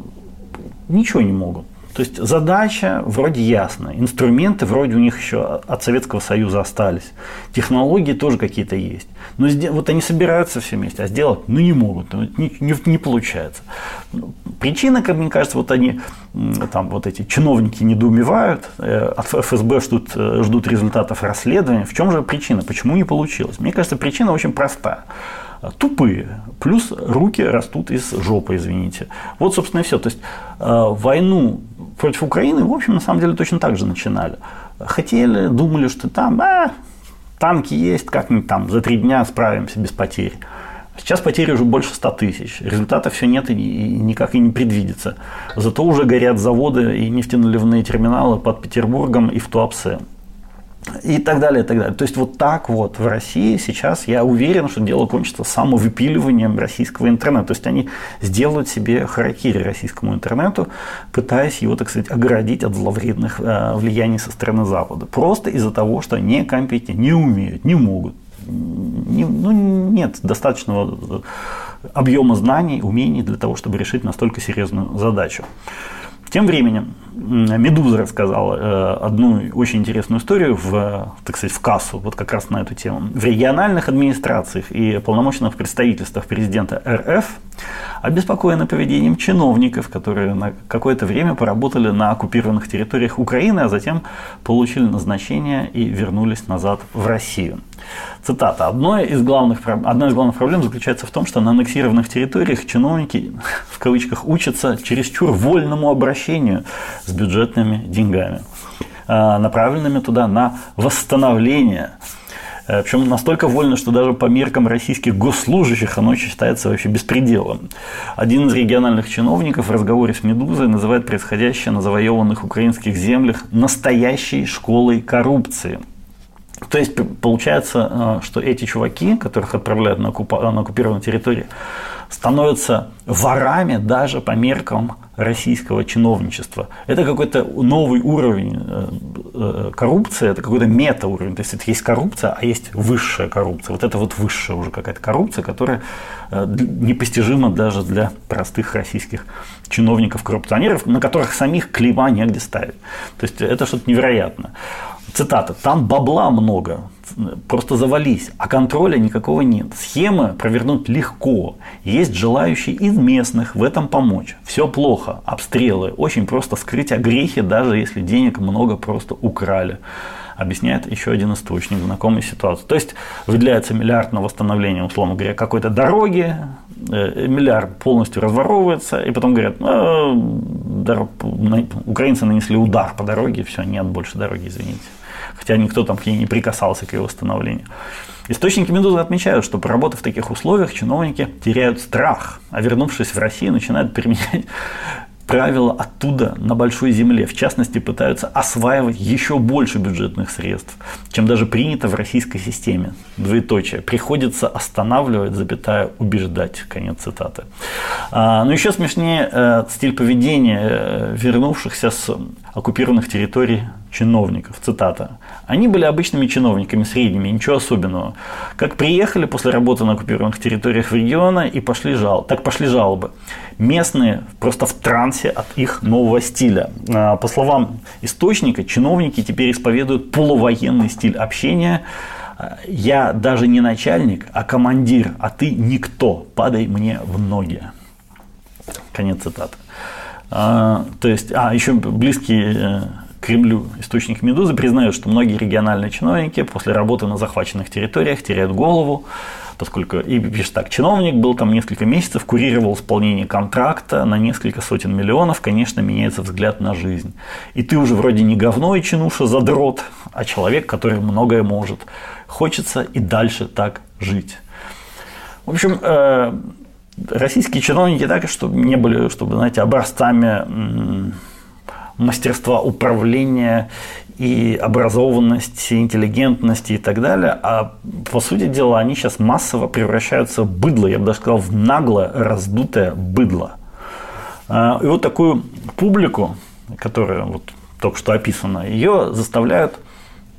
ничего не могут. То есть задача вроде ясная, инструменты вроде у них еще от Советского Союза остались, технологии тоже какие-то есть. Но вот они собираются все вместе, а сделать ну не могут, ну, не, не, не получается. Причина, как мне кажется, вот они, там вот эти чиновники недоумевают, э, от ФСБ ждут, э, ждут результатов расследования. В чем же причина? Почему не получилось? Мне кажется, причина очень простая тупые, плюс руки растут из жопы, извините. Вот, собственно, и все. То есть э, войну против Украины, в общем, на самом деле точно так же начинали. Хотели, думали, что там а, танки есть, как-нибудь там за три дня справимся без потерь. Сейчас потери уже больше 100 тысяч. Результатов все нет и никак и не предвидится. Зато уже горят заводы и нефтеналивные терминалы под Петербургом и в Туапсе и так далее, и так далее. То есть вот так вот в России сейчас я уверен, что дело кончится самовыпиливанием российского интернета. То есть они сделают себе харакири российскому интернету, пытаясь его, так сказать, оградить от зловредных э, влияний со стороны Запада. Просто из-за того, что они компетентны, не умеют, не могут. Не, ну, нет достаточного объема знаний, умений для того, чтобы решить настолько серьезную задачу. Тем временем Медуза рассказала э, одну очень интересную историю в, так сказать, в кассу, вот как раз на эту тему. В региональных администрациях и полномочных представительствах президента РФ обеспокоены поведением чиновников, которые на какое-то время поработали на оккупированных территориях Украины, а затем получили назначение и вернулись назад в Россию. Цитата. Одно из главных, одна из главных проблем заключается в том, что на аннексированных территориях чиновники, в кавычках, учатся чересчур вольному обращению с бюджетными деньгами, а, направленными туда на восстановление э, причем настолько вольно, что даже по меркам российских госслужащих оно считается вообще беспределом. Один из региональных чиновников в разговоре с «Медузой» называет происходящее на завоеванных украинских землях настоящей школой коррупции – то есть получается, э, что эти чуваки, которых отправляют на, оккупированную территорию, становятся ворами даже по меркам российского чиновничества. Это какой-то новый уровень э, э, коррупции, это какой-то метауровень. То есть это есть коррупция, а есть высшая коррупция. Вот это вот высшая уже какая-то коррупция, которая непостижима даже для простых российских чиновников-коррупционеров, на которых самих клейма негде ставить. То есть это что-то невероятное цитата, там бабла много, просто завались, а контроля никакого нет. Схемы провернуть легко, есть желающие из местных в этом помочь. Все плохо, обстрелы, очень просто скрыть огрехи, даже если денег много просто украли объясняет еще один источник, знакомой ситуации. То есть выделяется миллиард на восстановление, условно говоря, какой-то дороги, э, миллиард полностью разворовывается, и потом говорят, ну, украинцы нанесли удар по дороге, все, нет больше дороги, извините хотя никто там к ней не прикасался к ее восстановлению. Источники «Медузы» отмечают, что поработав в таких условиях, чиновники теряют страх, а вернувшись в Россию, начинают применять правила оттуда на большой земле. В частности, пытаются осваивать еще больше бюджетных средств, чем даже принято в российской системе. Двоеточие. Приходится останавливать, запятая, убеждать. Конец цитаты. А, но еще смешнее э, стиль поведения э, вернувшихся с оккупированных территорий чиновников. Цитата. Они были обычными чиновниками, средними, ничего особенного. Как приехали после работы на оккупированных территориях региона и пошли жал, так пошли жалобы. Местные просто в трансе от их нового стиля. А, по словам источника, чиновники теперь исповедуют полувоенный стиль общения. Я даже не начальник, а командир, а ты никто, падай мне в ноги. Конец цитаты. А, то есть, а, еще близкие э, Кремлю источник «Медузы» признают, что многие региональные чиновники после работы на захваченных территориях теряют голову, поскольку, и пишет так, чиновник был там несколько месяцев, курировал исполнение контракта на несколько сотен миллионов, конечно, меняется взгляд на жизнь. И ты уже вроде не говно и чинуша задрот, а человек, который многое может. Хочется и дальше так жить. В общем, э, российские чиновники так, чтобы не были, чтобы, знаете, образцами мастерства управления и образованности, интеллигентности и так далее. А по сути дела они сейчас массово превращаются в быдло, я бы даже сказал, в наглое раздутое быдло. А, и вот такую публику, которая вот только что описана, ее заставляют,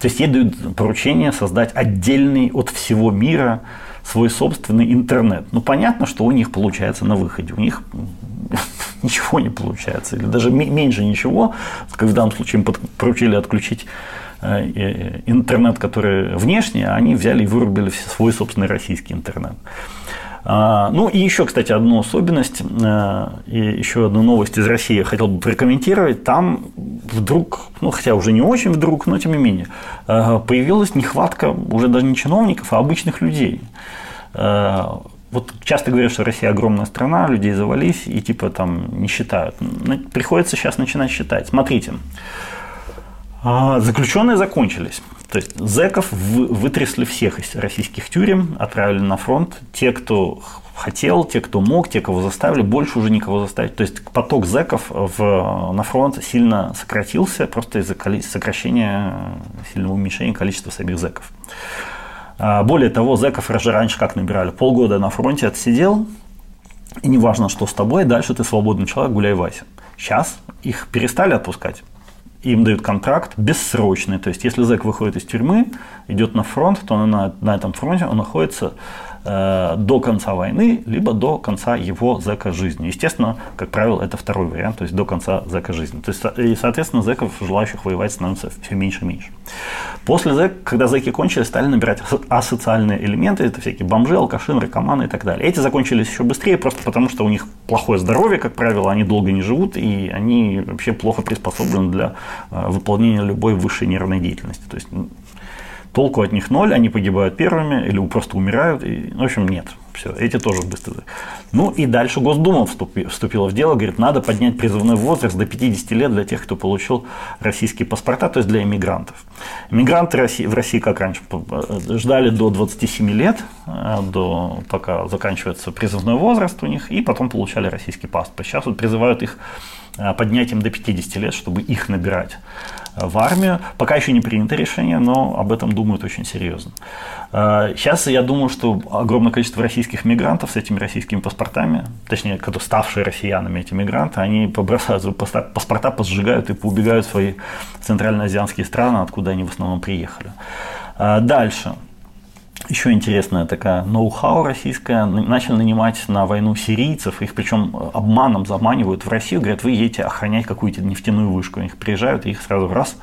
то есть ей дают поручение создать отдельный от всего мира свой собственный интернет. Ну, понятно, что у них получается на выходе. У них ничего не получается. Или даже меньше ничего, как в данном случае им поручили отключить э, интернет, который внешний, а они взяли и вырубили свой собственный российский интернет. А, ну и еще, кстати, одну особенность, э, и еще одну новость из России я хотел бы прокомментировать. Там вдруг, ну хотя уже не очень вдруг, но тем не менее, э, появилась нехватка уже даже не чиновников, а обычных людей. Э, вот часто говорят, что Россия огромная страна, людей завались и типа там не считают. Приходится сейчас начинать считать. Смотрите, а, заключенные закончились. То есть зэков вытрясли всех из российских тюрем, отправили на фронт. Те, кто хотел, те, кто мог, те, кого заставили, больше уже никого заставить. То есть поток зэков в, на фронт сильно сократился просто из-за сокращения, сильного уменьшения количества самих зэков. А, более того, зэков раньше как набирали? Полгода на фронте отсидел, и неважно, что с тобой, дальше ты свободный человек, гуляй Вася. Сейчас их перестали отпускать им дают контракт бессрочный. То есть, если зэк выходит из тюрьмы, идет на фронт, то на, на этом фронте он находится до конца войны, либо до конца его зэка жизни. Естественно, как правило, это второй вариант, то есть до конца зэка жизни. То есть, и, соответственно, зэков, желающих воевать, становится все меньше и меньше. После зэк, когда зэки кончились, стали набирать асоциальные элементы, это всякие бомжи, алкаши, наркоманы и так далее. Эти закончились еще быстрее, просто потому что у них плохое здоровье, как правило, они долго не живут, и они вообще плохо приспособлены для э, выполнения любой высшей нервной деятельности. То есть толку от них ноль, они погибают первыми или просто умирают. И, в общем, нет. Все, эти тоже быстро. Ну и дальше Госдума вступила в дело, говорит, надо поднять призывной возраст до 50 лет для тех, кто получил российские паспорта, то есть для иммигрантов. Иммигранты в России, как раньше, ждали до 27 лет, э, до, пока заканчивается призывной возраст у них, и потом получали российский паспорт. Сейчас вот призывают их э, поднять им до 50 лет, чтобы их набирать в армию. Пока еще не принято решение, но об этом думают очень серьезно. Сейчас я думаю, что огромное количество российских мигрантов с этими российскими паспортами, точнее, которые ставшие россиянами эти мигранты, они побросают паспорта, посжигают и поубегают в свои центральноазиатские страны, откуда они в основном приехали. Дальше. Еще интересная такая ноу-хау российская. Начали нанимать на войну сирийцев, их причем обманом заманивают в Россию, говорят, вы едете охранять какую-то нефтяную вышку. Их приезжают и их сразу раз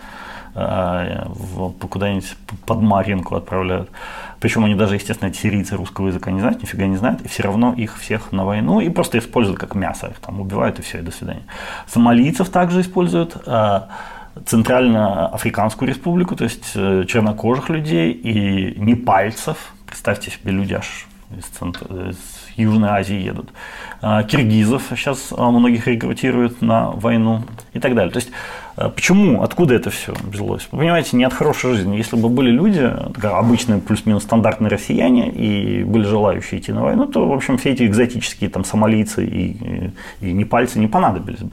э, куда-нибудь под Маринку отправляют. Причем они даже, естественно, эти сирийцы русского языка не знают, нифига не знают, и все равно их всех на войну и просто используют как мясо, их там убивают и все, и до свидания. Сомалийцев также используют. Э, Центральноафриканскую республику, то есть э, чернокожих людей и непальцев. Представьте себе, люди аж из, центр, из Южной Азии едут. А, киргизов сейчас а, многих рекрутируют на войну и так далее. То есть э, Почему? Откуда это все взялось? Вы понимаете, не от хорошей жизни. Если бы были люди, обычные плюс-минус стандартные россияне, и были желающие идти на войну, то, в общем, все эти экзотические там сомалийцы и, и, непальцы не понадобились бы.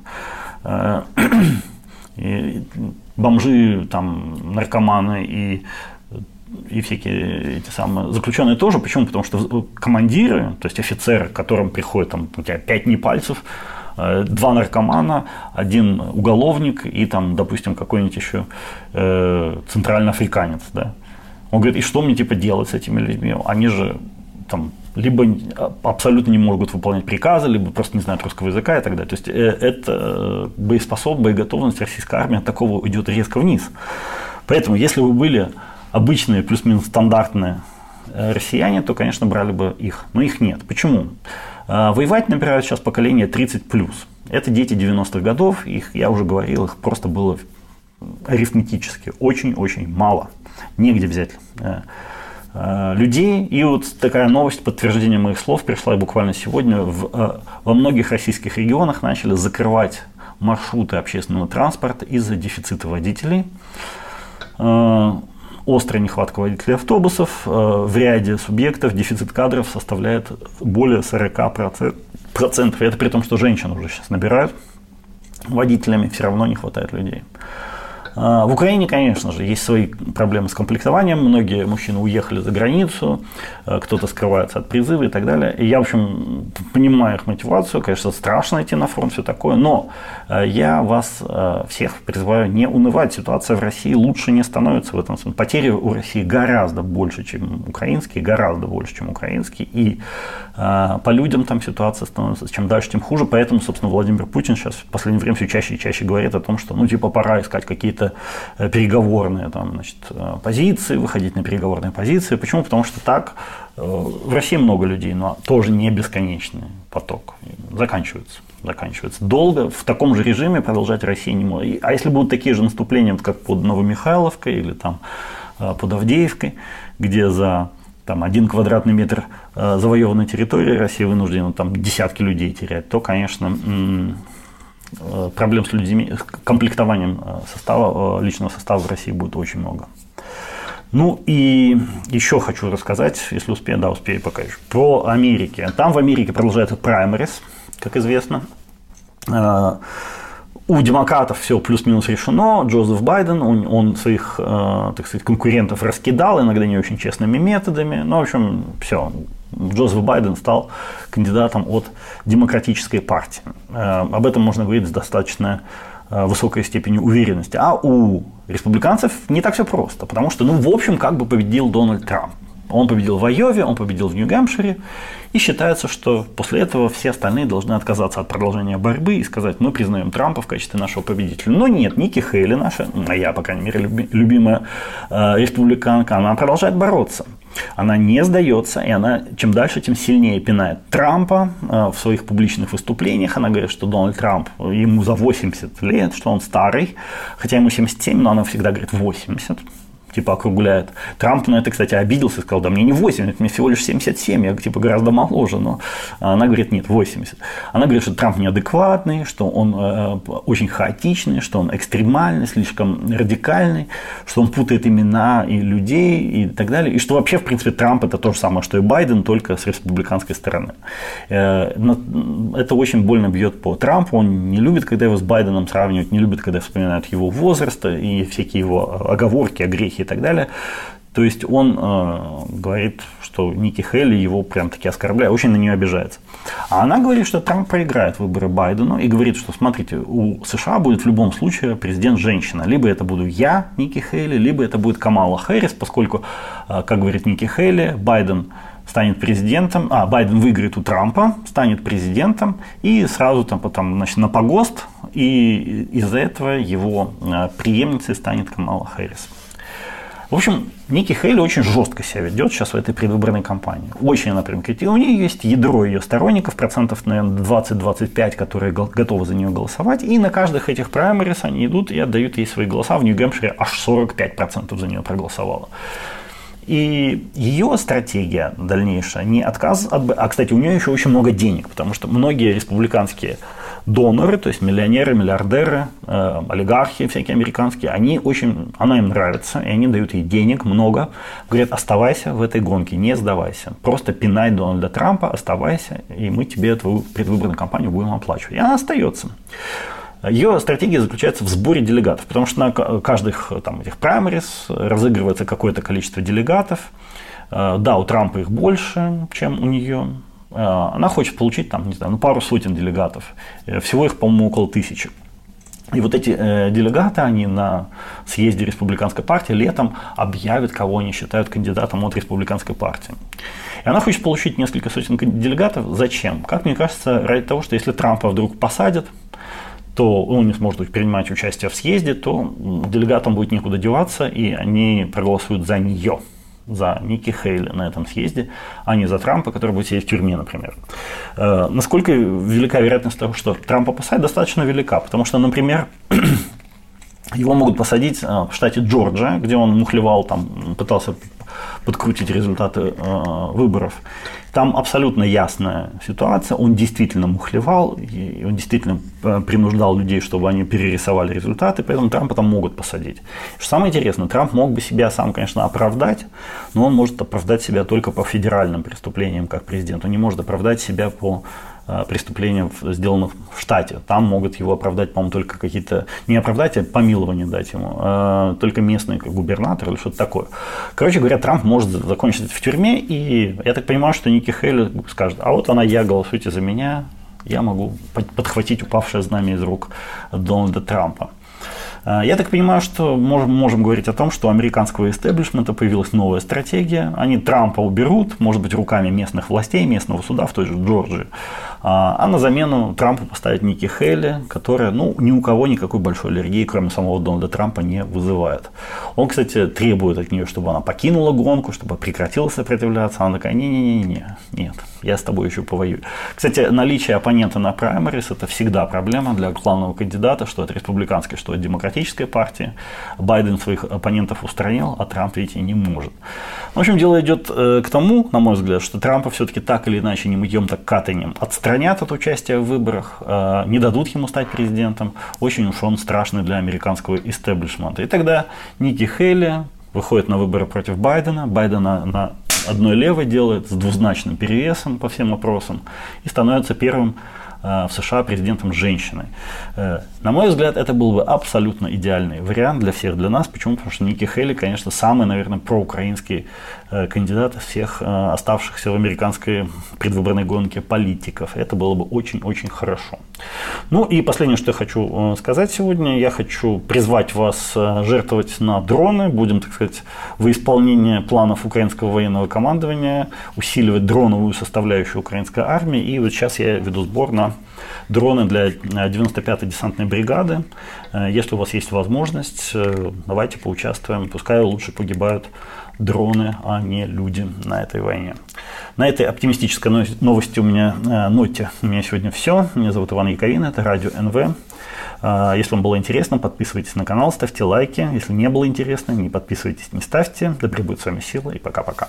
Бомжи, там, наркоманы и и всякие эти самые заключенные тоже. Почему? Потому что командиры, то есть офицеры, к которым приходят там, у тебя пять непальцев, э, два наркомана, один уголовник и там, допустим, какой-нибудь еще э, центральноафриканец, да. Он говорит, и что мне типа делать с этими людьми? Они же там либо абсолютно не могут выполнять приказы, либо просто не знают русского языка и так далее. То есть э, это боеспособность, боеготовность российской армии от такого идет резко вниз. Поэтому, если вы были обычные, плюс-минус стандартные э, россияне, то, конечно, брали бы их. Но их нет. Почему? Э, воевать набирают сейчас поколение 30 плюс. Это дети 90-х годов, их, я уже говорил, их просто было арифметически очень-очень мало. Негде взять Э, людей. И вот такая новость, подтверждение моих слов, пришла буквально сегодня. В, э, во многих российских регионах начали закрывать маршруты общественного транспорта из-за дефицита водителей. Э, острая нехватка водителей автобусов. В ряде субъектов дефицит кадров составляет более 40%. Процентов. И это при том, что женщин уже сейчас набирают водителями, все равно не хватает людей. А, в Украине, конечно же, есть свои проблемы с комплектованием. Многие мужчины уехали за границу, а, кто-то скрывается от призыва и так далее. И я, в общем, понимаю их мотивацию. Конечно, страшно идти на фронт, все такое. Но а, я вас всех призываю не унывать. Ситуация в России лучше не становится в этом смысле. Потери у России гораздо больше, чем украинские, гораздо больше, чем украинские. И по людям там ситуация становится чем дальше, тем хуже. Поэтому, собственно, Владимир Путин сейчас в последнее время все чаще и чаще говорит о том, что, ну, типа, пора искать какие-то какие-то э, переговорные там, значит, э, позиции, выходить на переговорные позиции. Почему? Потому что так э, в России много людей, но тоже не бесконечный поток. Заканчивается. Заканчивается. Долго в таком же режиме продолжать Россия не может. А если будут такие же наступления, как под Новомихайловкой или там под Авдеевкой, где за там, один квадратный метр завоеванной территории Россия вынуждена там десятки людей терять, то, конечно, проблем с людьми, с комплектованием э, состава, э, личного состава в России будет очень много. Ну и еще хочу рассказать, если успею, да, успею пока еще, про Америки. Там в Америке продолжается праймерис, как известно. У демократов все плюс-минус решено. Джозеф Байден, он, он своих, так сказать, конкурентов раскидал, иногда не очень честными методами. Ну, в общем, все, Джозеф Байден стал кандидатом от демократической партии. Э, об этом можно говорить с достаточно э, высокой степенью уверенности. А у республиканцев не так все просто, потому что, ну, в общем, как бы победил Дональд Трамп. Он победил в Айове, он победил в Нью-Гэмпшире, и считается, что после этого все остальные должны отказаться от продолжения борьбы и сказать, мы признаем Трампа в качестве нашего победителя. Но нет, Ники Хейли, наша, моя, по крайней мере, любимая э, республиканка, она продолжает бороться. Она не сдается, и она чем дальше, тем сильнее пинает Трампа э, в своих публичных выступлениях. Она говорит, что Дональд Трамп, ему за 80 лет, что он старый, хотя ему 77, но она всегда говорит 80 типа округляет. Трамп на это, кстати, обиделся и сказал, да мне не 80, мне всего лишь 77, я типа гораздо моложе, но она говорит, нет, 80. Она говорит, что Трамп неадекватный, что он э, очень хаотичный, что он экстремальный, слишком радикальный, что он путает имена и людей и так далее, и что вообще, в принципе, Трамп это то же самое, что и Байден, только с республиканской стороны. Э, это очень больно бьет по Трампу, он не любит, когда его с Байденом сравнивают, не любит, когда вспоминают его возраст и всякие его оговорки, огрехи и так далее. То есть он э, говорит, что Ники Хелли его прям таки оскорбляет, очень на нее обижается. А она говорит, что Трамп проиграет выборы Байдену и говорит, что смотрите, у США будет в любом случае президент женщина. Либо это буду я, Ники Хейли, либо это будет Камала Хэрис, поскольку, э, как говорит Ники Хейли, Байден станет президентом, а Байден выиграет у Трампа, станет президентом и сразу там потом значит, на погост, и из-за этого его э, преемницей станет Камала Хэрис. В общем, Ники Хейли очень жестко себя ведет сейчас в этой предвыборной кампании. Очень она прям критикует. У нее есть ядро ее сторонников, процентов, наверное, 20-25, которые готовы за нее голосовать. И на каждых этих праймерис они идут и отдают ей свои голоса. В Нью-Гэмпшире аж 45% за нее проголосовало. И ее стратегия дальнейшая не отказ от... А, кстати, у нее еще очень много денег, потому что многие республиканские доноры, то есть миллионеры, миллиардеры, э, олигархи всякие американские, они очень, она им нравится, и они дают ей денег много, говорят, оставайся в этой гонке, не сдавайся, просто пинай Дональда Трампа, оставайся, и мы тебе твою предвыборную кампанию будем оплачивать. И она остается. Ее стратегия заключается в сборе делегатов, потому что на каждых там, этих праймерис разыгрывается какое-то количество делегатов. Э, да, у Трампа их больше, чем у нее. Э, она хочет получить там, не знаю, ну, пару сотен делегатов. Э, всего их, по-моему, около тысячи. И вот эти делегаты, они на съезде республиканской партии летом объявят, кого они считают кандидатом от республиканской партии. И она хочет получить несколько сотен делегатов. Зачем? Как мне кажется, ради того, что если Трампа вдруг посадят, то он не сможет принимать участие в съезде, то делегатам будет некуда деваться, и они проголосуют за нее за Ники Хейли на этом съезде, а не за Трампа, который будет сидеть в тюрьме, например. Э, насколько велика вероятность того, что Трампа посадят, достаточно велика, потому что, например, его могут посадить э, в штате Джорджия, где он мухлевал, там, пытался подкрутить результаты э, выборов. Там абсолютно ясная ситуация. Он действительно мухлевал, и он действительно э, принуждал людей, чтобы они перерисовали результаты, поэтому Трампа там могут посадить. Что самое интересное, Трамп мог бы себя сам, конечно, оправдать, но он может оправдать себя только по федеральным преступлениям как президент. Он не может оправдать себя по преступления, сделанных в штате. Там могут его оправдать, по-моему, только какие-то, не оправдать, а помилование дать ему, э, только местный губернатор или что-то такое. Короче говоря, Трамп может закончить в тюрьме, и я так понимаю, что Ники Хейли скажет, а вот она, я, голосуйте за меня, я могу подхватить упавшее знамя из рук Дональда Трампа. Э, я так понимаю, что можем, можем говорить о том, что у американского истеблишмента появилась новая стратегия. Они Трампа уберут, может быть, руками местных властей, местного суда в той же Джорджии. А, а на замену Трампу поставят Ники Хейли, которая ну, ни у кого никакой большой аллергии, кроме самого Дональда Трампа, не вызывает. Он, кстати, требует от нее, чтобы она покинула гонку, чтобы прекратила сопротивляться. Она такая, не-не-не, нет, я с тобой еще повоюю. Кстати, наличие оппонента на праймерис – это всегда проблема для главного кандидата, что от республиканской, что от демократической партии. Байден своих оппонентов устранил, а Трамп, видите, не может. В общем, дело идет э, к тому, на мой взгляд, что Трампа все-таки так или иначе не мытьем, так катанием отстранят от участия в выборах, э, не дадут ему стать президентом. Очень уж он страшный для американского истеблишмента. И тогда Ники Хейли выходит на выборы против Байдена. Байдена на одной левой делает с двузначным перевесом по всем вопросам и становится первым Э, в США президентом женщиной. Э, на мой взгляд, это был бы абсолютно идеальный вариант для всех, для нас. Почему? Потому что Ники Хейли, конечно, самый, наверное, проукраинский э, кандидат из всех оставшихся в американской предвыборной гонке политиков. Это было бы очень-очень хорошо. Ну и последнее, что я хочу сказать сегодня, я хочу призвать вас жертвовать на дроны. Будем, так сказать, в исполнении планов украинского военного командования усиливать дроновую составляющую украинской армии. И вот сейчас я веду сбор на дроны для 95-й э, десантной бригады. Э, если у вас есть возможность, э, давайте поучаствуем. Пускай лучше погибают дроны, а не люди на этой войне. На этой оптимистической новости у меня, ноте у меня сегодня все. Меня зовут Иван Яковин, это радио НВ. Если вам было интересно, подписывайтесь на канал, ставьте лайки. Если не было интересно, не подписывайтесь, не ставьте. Да пребудет с вами сила и пока-пока.